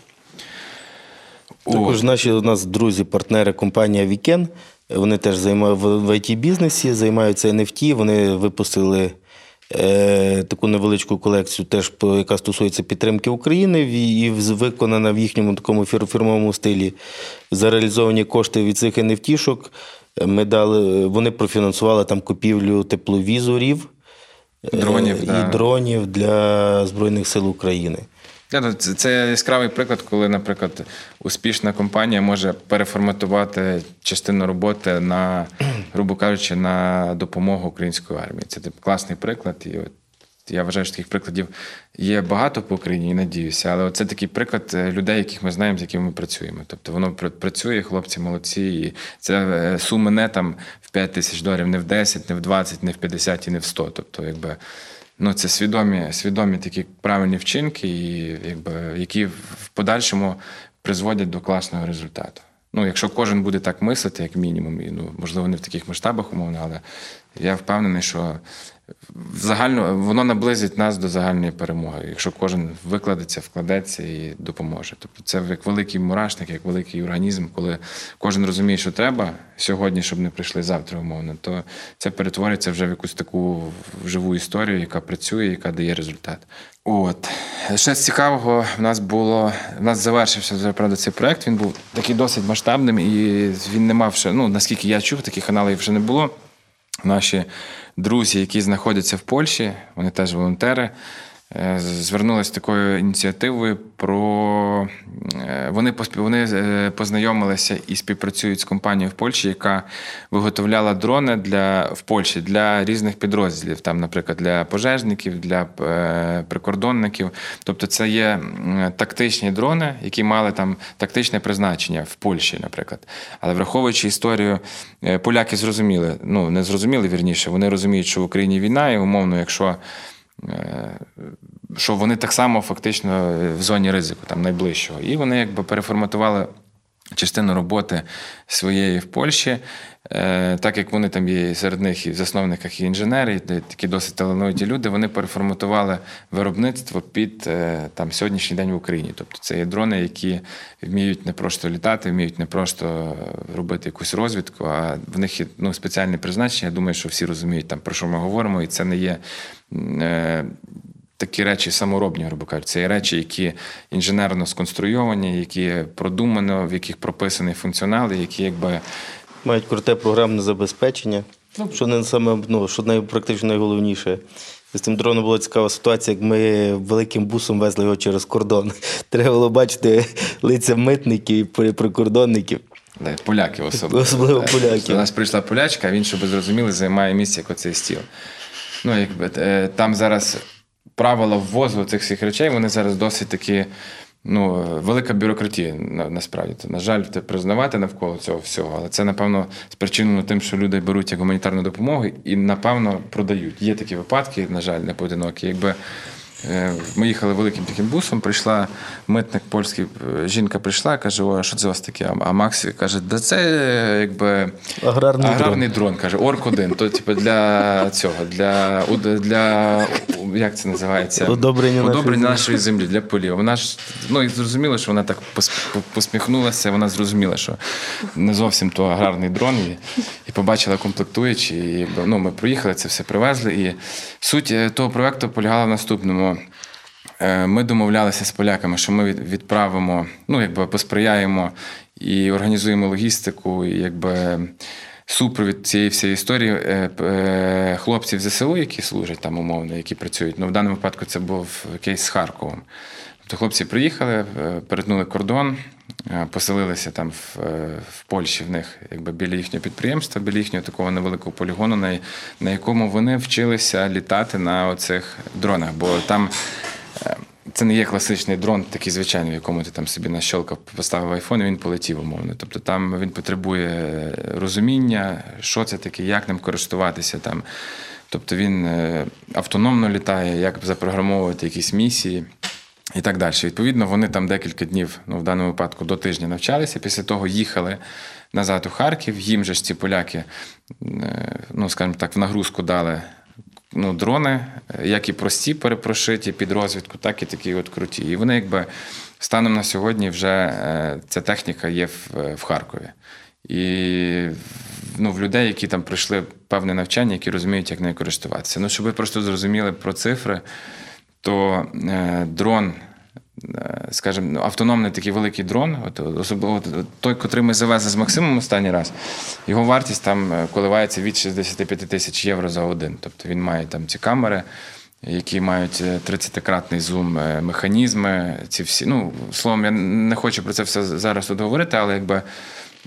Також наші у нас друзі, партнери компанія Вікен. Вони теж займаються в IT бізнесі займаються NFT. Вони випустили е, таку невеличку колекцію, теж яка стосується підтримки України, і виконана в їхньому такому фірмовому стилі. За реалізовані кошти від цих NFT-шок ми дали, вони профінансували там купівлю тепловізорів. Дронів, і да. дронів для Збройних сил України. Ну, це, це яскравий приклад, коли, наприклад, успішна компанія може переформатувати частину роботи на, грубо кажучи, на допомогу української армії. Це тип, класний приклад. І от я вважаю, що таких прикладів є багато по Україні і надіюся, але це такий приклад е, людей, яких ми знаємо, з якими ми працюємо. Тобто воно працює, хлопці молодці, і це е, суми не там в 5 тисяч доларів, не в 10, не в 20, не в 50 і не в 100. Тобто, якби. Ну, це свідомі свідомі такі правильні вчинки, і, якби, які в подальшому призводять до класного результату. Ну, якщо кожен буде так мислити, як мінімум, і ну можливо не в таких масштабах умовно, але я впевнений, що загально воно наблизить нас до загальної перемоги, якщо кожен викладеться, вкладеться і допоможе. Тобто це як великий мурашник, як великий організм, коли кожен розуміє, що треба сьогодні, щоб не прийшли завтра, умовно, то це перетвориться вже в якусь таку живу історію, яка працює, яка дає результат. От ще з цікавого в нас було в нас завершився правда цей проект. Він був такий досить масштабним, і він не мав ще. Ну наскільки я чув, таких аналогів вже не було. Наші друзі, які знаходяться в Польщі, вони теж волонтери. Е, звернулися такою ініціативою про е, вони вони е, познайомилися і співпрацюють з компанією в Польщі, яка виготовляла дрони для в Польщі для різних підрозділів, там, наприклад, для пожежників, для прикордонників. Тобто, це є тактичні дрони, які мали там тактичне призначення в Польщі, наприклад. Але враховуючи історію, поляки зрозуміли, ну не зрозуміли вірніше, вони розуміють, що в Україні війна, і умовно, якщо. Е, що вони так само фактично в зоні ризику, там найближчого. І вони якби переформатували частину роботи своєї в Польщі, е, так як вони там є серед них і в засновниках і інженери, і такі досить талановиті люди, вони переформатували виробництво під е, там сьогоднішній день в Україні. Тобто це є дрони, які вміють не просто літати, вміють не просто робити якусь розвідку, а в них є ну, спеціальне призначення. Я думаю, що всі розуміють, там, про що ми говоримо, і це не є. Такі речі саморобні, грубо кажучи. Це речі, які інженерно сконструйовані, які продумано, в яких прописаний функціонал, які якби. Мають круте програмне забезпечення. Ну, що не саме ну, що най, практично найголовніше. З цим дроном була цікава ситуація, як ми великим бусом везли його через кордон. Треба було бачити лиця митників і прикордонників. Да, поляків особливо. Особливо поляків. До нас прийшла полячка, а він, щоб ви зрозуміли, займає місце як оцей стіл. Ну, якби е, там зараз правила ввозу цих всіх речей, вони зараз досить такі. Ну, велика бюрократія на, насправді. На жаль, це признавати навколо цього всього, але це, напевно, спричинено тим, що люди беруть як гуманітарну допомогу і, напевно, продають. Є такі випадки, на жаль, не поодинокі. Якби ми їхали великим таким бусом, прийшла митник польський, е, жінка прийшла, каже: О, що це у вас таке? А Макс каже, да це е, якби Аграрний аграрний дрон. каже, Орк 1 То, типу, для цього, для, для як це називається? Удобрення Удобрення нашої землі для полів. Вона ж ну і зрозуміло, що вона так посміхнулася. Вона зрозуміла, що не зовсім то аграрний дрон, і, і побачила комплектуючі. І ну, ми проїхали, це все привезли. І суть е, того проекту полягала в наступному. Е, Ми домовлялися з поляками, що ми відправимо, ну якби посприяємо і організуємо логістику, і якби супровід цієї всієї історії е, е, хлопців ЗСУ, які служать там умовно, які працюють. Ну в даному випадку це був кейс з Харковом. Тобто хлопці приїхали, перетнули кордон, поселилися там в, в Польщі в них, якби біля їхнього підприємства, біля їхнього такого невеликого полігону, на, на якому вони вчилися літати на оцих дронах. Бо там це не є класичний дрон, такий звичайний, в якому ти там собі нащолкав, поставив айфон, і він полетів умовно. Тобто там він потребує розуміння, що це таке, як ним користуватися там. Тобто він е, автономно літає, як запрограмовувати якісь місії. І так далі. Відповідно, вони там декілька днів, ну в даному випадку до тижня навчалися. Після того їхали назад у Харків. Їм же ж ці поляки, е, ну скажімо так, в нагрузку дали ну, дрони, як і прості перепрошиті під розвідку, так і такі от круті. І вони, якби станом на сьогодні, вже е, ця техніка є в, в Харкові. І ну, в людей, які там пройшли певне навчання, які розуміють, як нею користуватися. Ну, щоб ви просто зрозуміли про цифри, то е, дрон, скажімо, ну, автономний такий великий дрон, от, особливо той, котрий ми завезли з Максимом останній раз, його вартість там е, коливається від 65 тисяч євро за один. Тобто він має там ці камери. Які мають е, 30-кратний зум, е, механізми, ці всі. Ну, словом, я не хочу про це все зараз тут говорити, але якби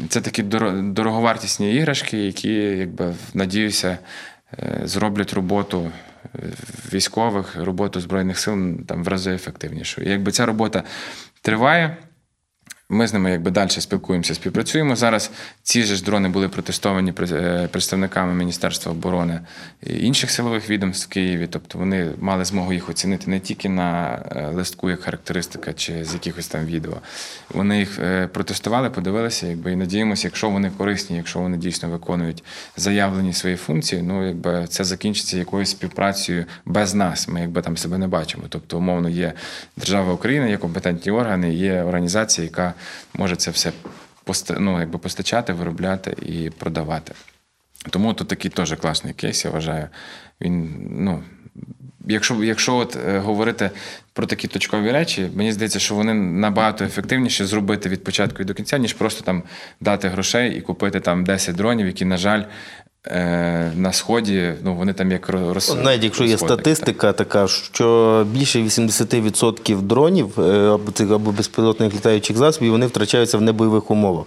це такі дороговартісні іграшки, які, якби, надіюся, е, зроблять роботу е, військових, роботу Збройних сил там в рази ефективнішою. І якби ця робота триває. Ми з ними якби далі спілкуємося, співпрацюємо. Зараз ці ж дрони були протестовані е, представниками Міністерства оборони і інших силових відомств в Києві. Тобто вони мали змогу їх оцінити не тільки на е, листку як характеристика чи з якихось там відео. Вони їх е, протестували, подивилися, якби і надіємося, якщо вони корисні, якщо вони дійсно виконують заявлені свої функції, ну якби це закінчиться якоюсь співпрацею без нас. Ми якби там себе не бачимо. Тобто, умовно, є держава Україна, є компетентні органи, є організація, яка може це все ну, якби постачати, виробляти і продавати. Тому тут такий теж класний кейс, я вважаю. Він, ну, якщо, якщо от, е, говорити про такі точкові речі, мені здається, що вони набагато ефективніше зробити від початку і до кінця, ніж просто там дати грошей і купити там 10 дронів, які, на жаль, на сході, ну вони там як роз... Навіть якщо є так. статистика така, що більше 80% дронів е, або цих або безпілотних літаючих засобів вони втрачаються в небойових умовах.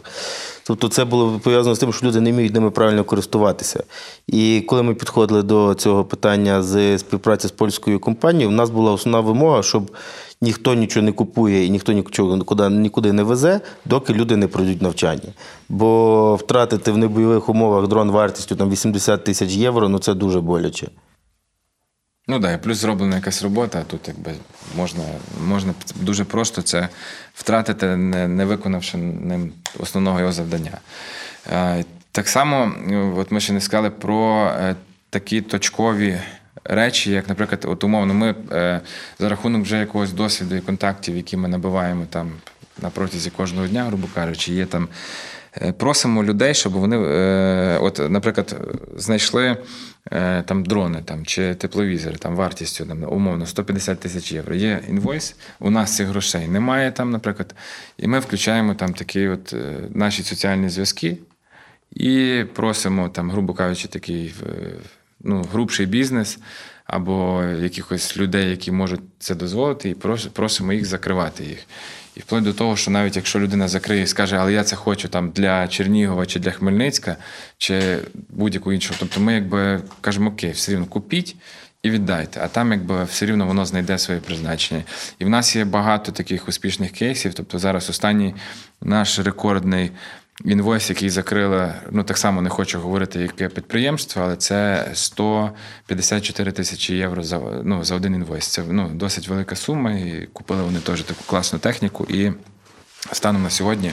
Тобто це було пов'язано з тим, що люди не вміють ними правильно користуватися. І коли ми підходили до цього питання з співпраці з польською компанією, в нас була основна вимога, щоб ніхто нічого не купує і ніхто нічого нікуди, не везе, доки люди не пройдуть навчання. Бо втратити в небойових умовах дрон вартістю там 80 тисяч євро, ну це дуже боляче. Ну і плюс зроблена якась робота, а тут якби можна, можна дуже просто це втратити, не, не виконавши ним основного його завдання. Так само, ну, от ми ще не сказали про е, такі точкові речі, як, наприклад, от умовно, ми е, за рахунок вже якогось досвіду і контактів, які ми набиваємо там на протязі кожного дня, грубо кажучи, є там. Е, Просимо людей, щоб вони, е, от, наприклад, знайшли е, там дрони там, чи тепловізори там, вартістю там, умовно 150 тисяч євро. Є інвойс, у нас цих грошей немає, там, наприклад, і ми включаємо там такі от наші соціальні зв'язки і просимо, там, грубо кажучи, такий ну, грубший бізнес або якихось людей, які можуть це дозволити, і просимо їх закривати їх. І вплоть до того, що навіть якщо людина закриє і скаже, але я це хочу там для Чернігова чи для Хмельницька, чи будь-яку іншу, тобто ми якби кажемо, окей, все рівно купіть. І віддайте, а там якби все рівно воно знайде своє призначення. І в нас є багато таких успішних кейсів. Тобто зараз останній наш рекордний інвойс, який закрили, ну так само не хочу говорити, яке підприємство, але це 154 тисячі євро за ну, за один інвойс. Це ну, досить велика сума. І купили вони теж таку класну техніку. І станом на сьогодні,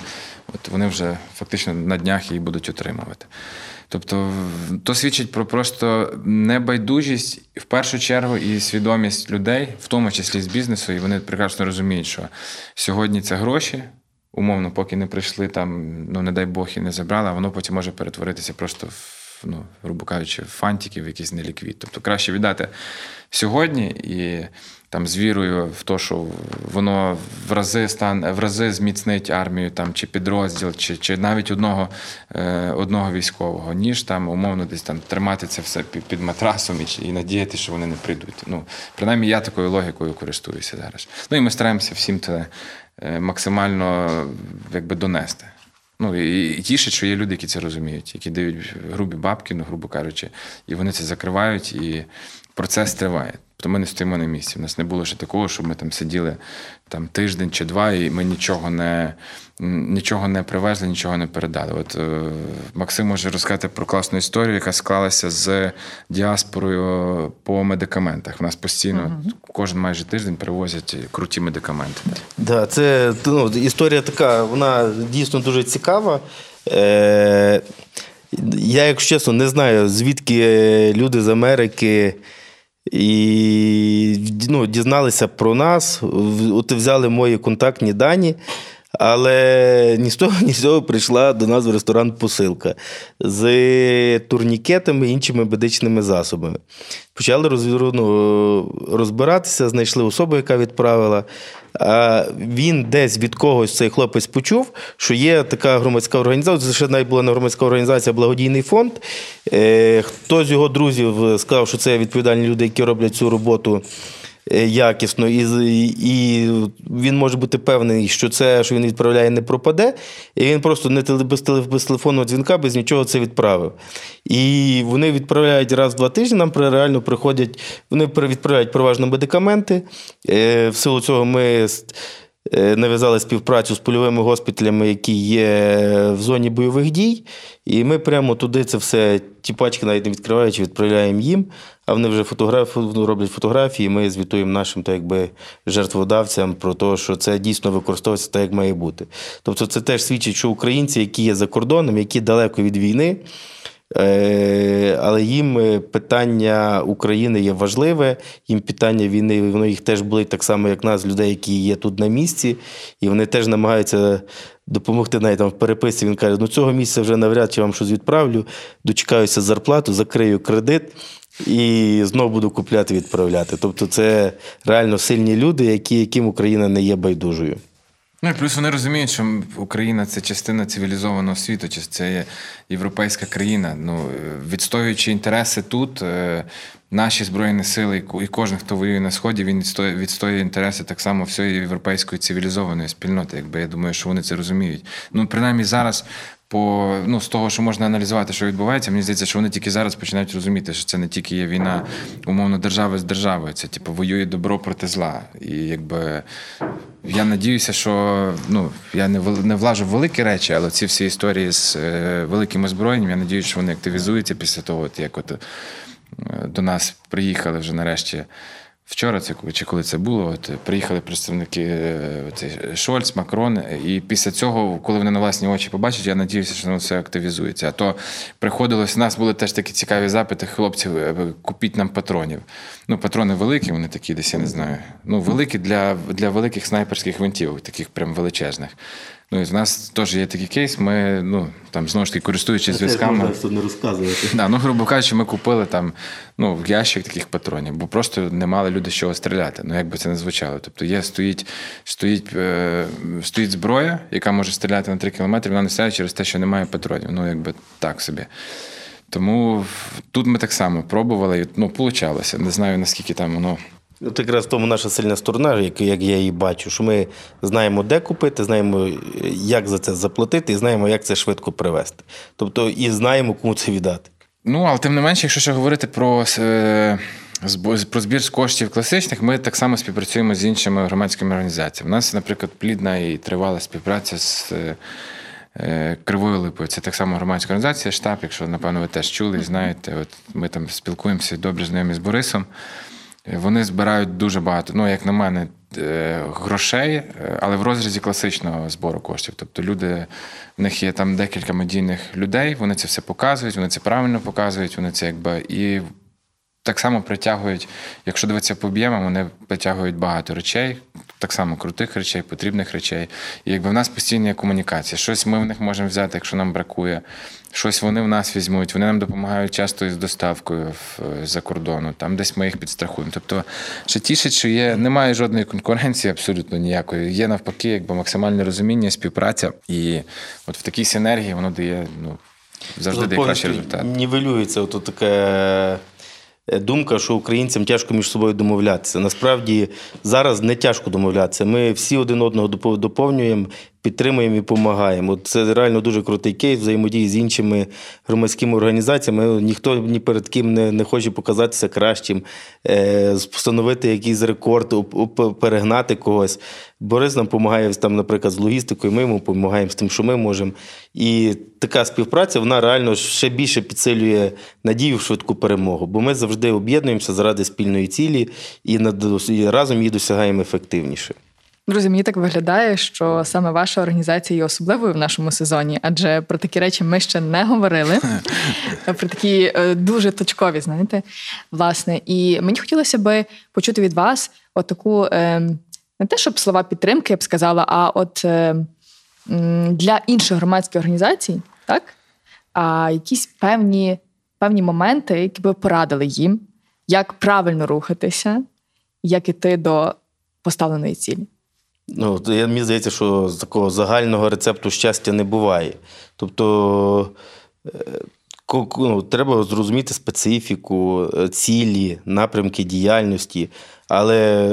от вони вже фактично на днях її будуть отримувати. Тобто, то свідчить про просто небайдужість в першу чергу і свідомість людей, в тому числі з бізнесу, і вони прекрасно розуміють, що сьогодні це гроші умовно, поки не прийшли там, ну не дай Бог і не забрали, воно потім може перетворитися просто в. Ну, грубо кажучи, фантиків, якийсь неліквід. Тобто краще віддати сьогодні і там з вірою в те, що воно в рази стан, в рази зміцнить армію там, чи підрозділ, чи чи навіть одного е, одного військового, ніж там умовно десь там тримати це все під, матрасом і і надіяти, що вони не прийдуть. Ну, Принаймні, я такою логікою користуюся зараз. Ну і ми стараємося всім це максимально якби донести. Ну і, тішить, що є люди, які це розуміють, які дають грубі бабки, ну грубо кажучи, і вони це закривають, і процес триває. Тобто ми не стоїмо на місці. У нас не було ще такого, щоб ми там сиділи там тиждень чи два, і ми нічого не нічого не привезли, нічого не передали. От е, Максим може розказати про класну історію, яка склалася з діаспорою по медикаментах. У нас постійно угу. кожен майже тиждень привозять круті медикаменти. Да, це ну, історія така, вона дійсно дуже цікава. Е, Я, якщо чесно, не знаю, звідки люди з Америки. І ну, дізналися про нас, от взяли мої контактні дані. Але ні з того, ні з того прийшла до нас в ресторан посилка з турнікетами і іншими медичними засобами. Почали роз, розбиратися, знайшли особу, яка відправила. А Він десь від когось цей хлопець почув, що є така громадська організація. Це ще навіть була не громадська організація, благодійний фонд. Е, хто з його друзів сказав, що це відповідальні люди, які роблять цю роботу. Е, якісно, і і він може бути певний, що це, що він відправляє, не пропаде. І він просто не без, без телефонного дзвінка, без нічого це відправив. І вони відправляють раз в два тижні. Нам реально приходять, вони відправляють переважно медикаменти. Е, в силу цього ми. Е, нав'язали співпрацю з польовими госпіталями, які є в зоні бойових дій. І ми прямо туди це все, ті пачки навіть не відкриваючи, відправляємо їм, а вони вже фотограф... Ну, роблять фотографії, ми звітуємо нашим так якби, жертводавцям про те, що це дійсно використовується так, як має бути. Тобто, це теж свідчить, що українці, які є за кордоном, які далеко від війни. Е, але їм е, питання України є важливе, їм питання війни, воно їх теж болить так само, як нас, людей, які є тут на місці, і вони теж намагаються допомогти навіть там в переписці. Він каже: ну цього місця вже навряд чи вам щось відправлю, дочекаюся зарплату, закрию кредит. І знову буду купляти, відправляти. Тобто, це реально сильні люди, які, яким Україна не є байдужою. Ну і плюс вони розуміють, що Україна це частина цивілізованого світу, чи це є європейська країна. Ну, Відстоюючи інтереси тут, е, наші збройні сили, і кожен, хто воює на сході, він відстоює, відстоює інтереси так само всієї європейської цивілізованої спільноти. Якби я думаю, що вони це розуміють. Ну, принаймні зараз по ну з того, що можна аналізувати, що відбувається, мені здається, що вони тільки зараз починають розуміти, що це не тільки є війна, умовно, держави з державою. Це типу воює добро проти зла. І якби я надіюся, що ну я не не влажу в великі речі, але ці всі історії з е, великим озброєнням, я надіюся, що вони активізуються після того, от як от е, до нас приїхали вже нарешті. Вчора це чи коли це було, от приїхали представники е, от, Шольц, Макрон, і після цього, коли вони на власні очі побачать, я надіюся, що воно все активізується. А то приходилось, у нас були теж такі цікаві запити, хлопців, е, купіть нам патронів. Ну, патрони великі, вони такі, десь я не знаю. Ну, великі для для великих снайперських винтівок, таких прям величезних. Ну, і в нас теж є такий кейс. Ми ну там знову ж таки користуючись зв'язками. не розказувати. Да, ну, грубо кажучи, ми купили там ну, ящик таких патронів, бо просто не мали люди з чого стріляти. Ну як би це не звучало. Тобто є, стоїть стоїть, е, стоїть зброя, яка може стріляти на 3 кілометри, вона не стріляє через те, що немає патронів. Ну, якби так собі. Тому тут ми так само пробували, ну, получалося. Не знаю, наскільки там воно. От якраз в тому наша сильна сторона, як, як я її бачу, що ми знаємо, де купити, знаємо, як за це заплатити, і знаємо, як це швидко привезти. Тобто, і знаємо, кому це віддати. Ну, але тим не менше, якщо ще говорити про е, про збір з коштів класичних, ми так само співпрацюємо з іншими громадськими організаціями. У нас, наприклад, плідна і тривала співпраця з е, Кривою Липою. Це так само громадська організація, штаб, якщо, напевно, ви теж чули і знаєте, от ми там спілкуємося добре знайомі з Борисом. Вони збирають дуже багато, ну, як на мене, е, грошей, але в розрізі класичного збору коштів. Тобто люди, в них є там декілька медійних людей, вони це все показують, вони це правильно показують, вони це якби і так само притягують, якщо дивитися по об'ємам, вони притягують багато речей, так само крутих речей, потрібних речей. І якби в нас постійна є комунікація. Щось ми в них можемо взяти, якщо нам бракує, щось вони в нас візьмуть, вони нам допомагають часто із доставкою з-за кордону, там десь ми їх підстрахуємо. Тобто, ще тішить, що є, немає жодної конкуренції, абсолютно ніякої. Є навпаки, якби максимальне розуміння, співпраця. І от в такій синергії воно дає ну, завжди дає кращий результат. Нівелюється от таке. Е, думка, що українцям тяжко між собою домовлятися. Насправді зараз не тяжко домовлятися. Ми всі один одного доповнюємо, підтримуємо і допомагаємо. Це реально дуже крутий кейс взаємодії з іншими громадськими організаціями. Ніхто ні перед ким не не хоче показатися кращим, е, встановити якийсь рекорд, перегнати когось. Борис нам допомагає там, наприклад, з логістикою. Ми йому допомагаємо з тим, що ми можемо. І така співпраця вона реально ще більше підсилює надію в швидку перемогу, бо ми завжди об'єднуємося заради спільної цілі і разом її досягаємо ефективніше. Друзі, мені так виглядає, що саме ваша організація є особливою в нашому сезоні, адже про такі речі ми ще не говорили. Про такі е, дуже точкові, знаєте, власне. І мені хотілося би почути від вас отаку е, не те, щоб слова підтримки, я б сказала, а от е, для інших громадських організацій, так? А якісь певні, певні моменти, які би порадили їм, як правильно рухатися, як іти до поставленої цілі. Ну, я, Мені здається, що такого загального рецепту щастя не буває. Тобто е, ну, треба зрозуміти специфіку, е, цілі, напрямки діяльності. Але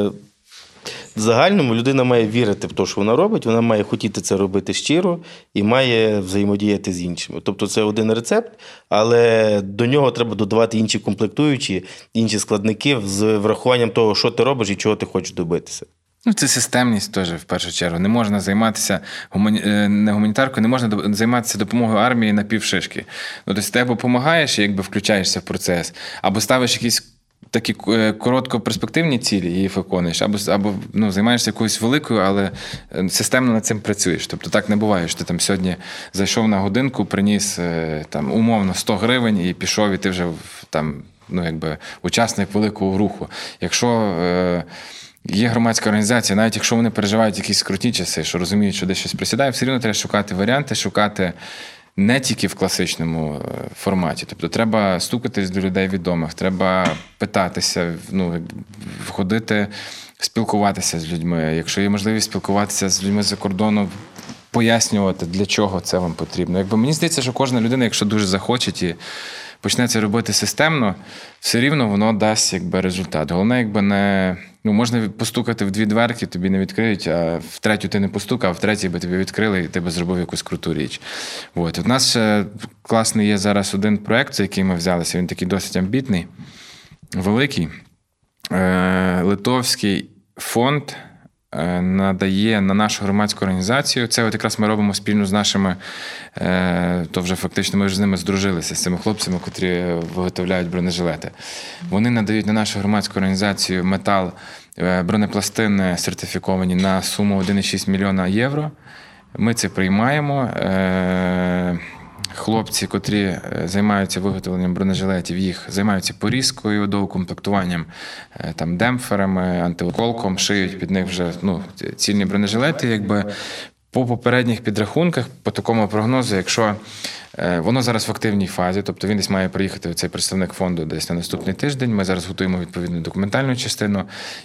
в загальному людина має вірити в те, що вона робить, вона має хотіти це робити щиро і має взаємодіяти з іншими. Тобто це один рецепт, але до нього треба додавати інші комплектуючі, інші складники з врахуванням того, що ти робиш і чого ти хочеш добитися. Ну, це системність теж в першу чергу. Не можна займатися гумані... Е, не гуманітаркою, не можна займатися допомогою армії на півшишки. Ну, тобто ти або допомагаєш, якби включаєшся в процес, або ставиш якісь такі е, короткоперспективні цілі і їх виконуєш, або або ну, займаєшся якоюсь великою, але е, системно над цим працюєш. Тобто так не буває, що ти там сьогодні зайшов на годинку, приніс там умовно 100 гривень і пішов, і ти вже там ну, якби учасник великого руху. Якщо. Е, Є громадська організація, навіть якщо вони переживають якісь круті часи, що розуміють, що десь щось присідає, все рівно треба шукати варіанти, шукати не тільки в класичному е, форматі. Тобто треба стукатись до людей відомих, треба питатися, ну, входити, спілкуватися з людьми. Якщо є можливість спілкуватися з людьми за кордону, пояснювати, для чого це вам потрібно. Якби мені здається, що кожна людина, якщо дуже захоче і почне це робити системно, все рівно воно дасть якби результат. Головне, якби не. Ну, можна постукати в дві дверки, тобі не відкриють, а в третю ти не постукав, а в третій би тобі відкрили і ти би зробив якусь круту річ. От. У нас ще класний є зараз один проєкт, за який ми взялися. Він такий досить амбітний, великий. Е, Литовський фонд Е, надає на нашу громадську організацію. Це от якраз ми робимо спільно з нашими, е, то вже фактично ми вже з ними здружилися, з цими хлопцями, котрі виготовляють бронежилети. Вони надають на нашу громадську організацію метал, е, бронепластини сертифіковані на суму 1,6 мільйона євро. Ми це приймаємо хлопці, котрі е, займаються виготовленням бронежилетів, їх займаються порізкою, доукомплектуванням е, там демпферами, антиоколком, шиють під них вже ну, цільні бронежилети, якби. По попередніх підрахунках, по такому прогнозу, якщо е, воно зараз в активній фазі, тобто він десь має приїхати цей представник фонду десь на наступний тиждень. Ми зараз готуємо відповідну документальну частину.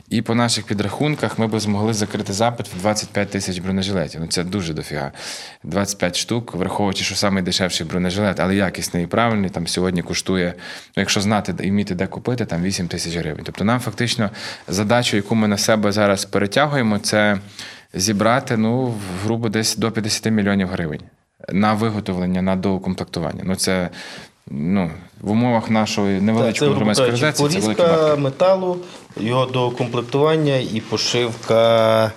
І по наших підрахунках ми би змогли закрити запит в 25 тисяч бронежилетів. Ну це дуже дофіга. 25 штук, враховуючи, що найдешевший бронежилет, але якісний і правильний. Там сьогодні коштує, ну, якщо знати і вміти, де купити, там 8 тисяч гривень. Тобто нам фактично задачу, яку ми на себе зараз перетягуємо, це зібрати ну, грубо десь до 50 мільйонів гривень на виготовлення, на доукомплектування. Ну, це ну, в умовах нашої невеличкої це, громадської організації це порізка металу, його доукомплектування і пошивка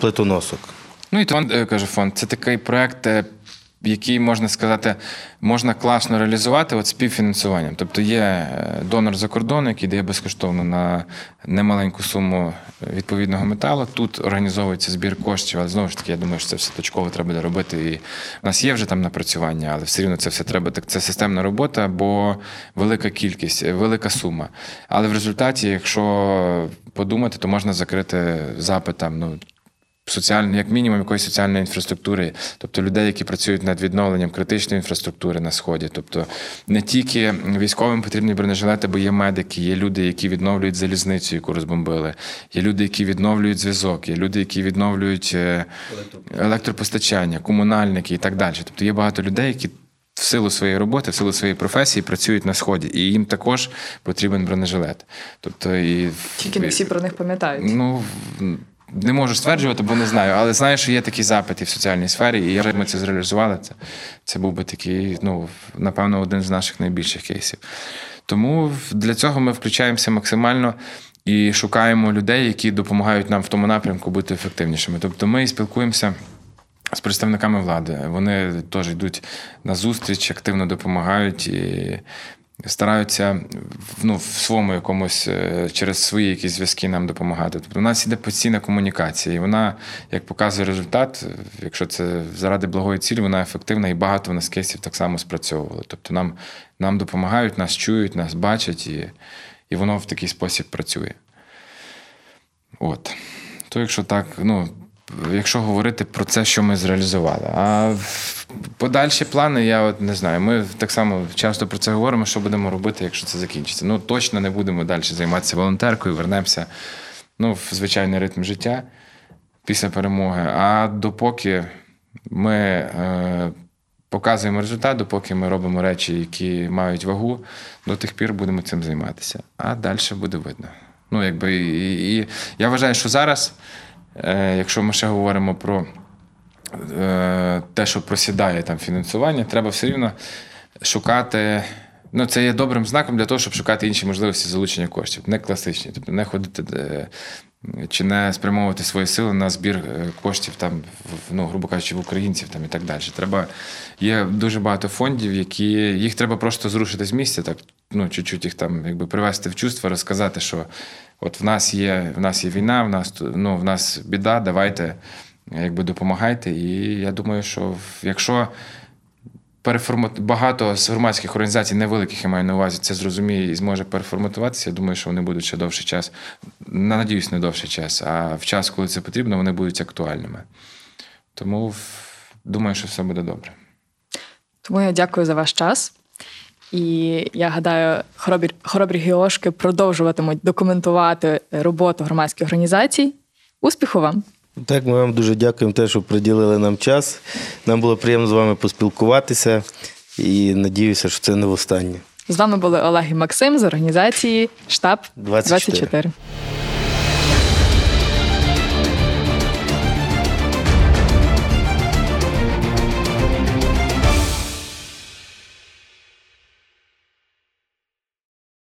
плитоносок. Ну і то е, каже фонд, це такий проект, е, який можна сказати, можна класно реалізувати от співфінансуванням. Тобто є е, донор за кордону, який дає безкоштовно на немаленьку суму відповідного металу. Тут організовується збір коштів, але знову ж таки, я думаю, що це все точково треба буде робити. І в нас є вже там напрацювання, але все рівно це все треба. Так це системна робота, бо велика кількість, е, велика сума. Але в результаті, якщо подумати, то можна закрити запит там, ну соціальної, як мінімум, якоїсь соціальної інфраструктури, тобто людей, які працюють над відновленням критичної інфраструктури на сході. Тобто не тільки військовим потрібні бронежилети, бо є медики, є люди, які відновлюють залізницю, яку розбомбили, є люди, які відновлюють зв'язок, є люди, які відновлюють е, електропостачання, комунальники і так далі. Тобто є багато людей, які. В силу своєї роботи, в силу своєї професії працюють на сході, і їм також потрібен бронежилет. Тобто і Тільки не всі про них пам'ятають. Ну не можу стверджувати, бо не знаю. Але знаю, що є такі запити в соціальній сфері, і б ми це зреалізували, це, це був би такий, ну, напевно, один з наших найбільших кейсів. Тому для цього ми включаємося максимально. І шукаємо людей, які допомагають нам в тому напрямку бути ефективнішими. Тобто ми спілкуємося з представниками влади. Вони теж йдуть на зустріч, активно допомагають і стараються ну, в своєму якомусь е, через свої якісь зв'язки нам допомагати. Тобто у нас іде постійна комунікація, і вона, як показує результат, якщо це заради благої цілі, вона ефективна і багато в нас кейсів так само спрацьовувало. Тобто нам нам допомагають, нас чують, нас бачать, і, і воно в такий спосіб працює. От. То, якщо так, ну. Якщо говорити про це, що ми зреалізували. А подальші плани, я от не знаю. Ми так само часто про це говоримо, що будемо робити, якщо це закінчиться. Ну, точно не будемо далі займатися волонтеркою, вернемося ну, в звичайний ритм життя після перемоги. А допоки ми е, показуємо результат, допоки ми робимо речі, які мають вагу, до тих пір будемо цим займатися. А далі буде видно. Ну, якби і, і я вважаю, що зараз. Е, якщо ми ще говоримо про е, те, що просідає там фінансування, треба все рівно шукати. Ну, це є добрим знаком для того, щоб шукати інші можливості залучення коштів, не класичні. Тобто не ходити е, чи не спрямовувати свої сили на збір коштів, там, ну, грубо кажучи, в українців там, і так далі. Треба, Є дуже багато фондів, які їх треба просто зрушити з місця, так, ну, чуть-чуть їх там якби привести в чувство, розказати, що От в нас є в нас є війна, в нас ну, в нас біда, давайте якби допомагайте. І я думаю, що якщо переформат... багато з громадських організацій, невеликих я маю на увазі, це зрозуміє і зможе переформатуватися, я думаю, що вони будуть ще довший час. Надіюсь, не довший час, а в час, коли це потрібно, вони будуть актуальними. Тому думаю, що все буде добре. Тому я дякую за ваш час. І я гадаю, хоробрі, хоробрі геошки продовжуватимуть документувати роботу громадських організацій. Успіху вам! Так, ми вам дуже дякуємо, те, що приділили нам час. Нам було приємно з вами поспілкуватися і надіюся, що це не в останнє. З вами були Олег і Максим з організації Штаб 24. 24.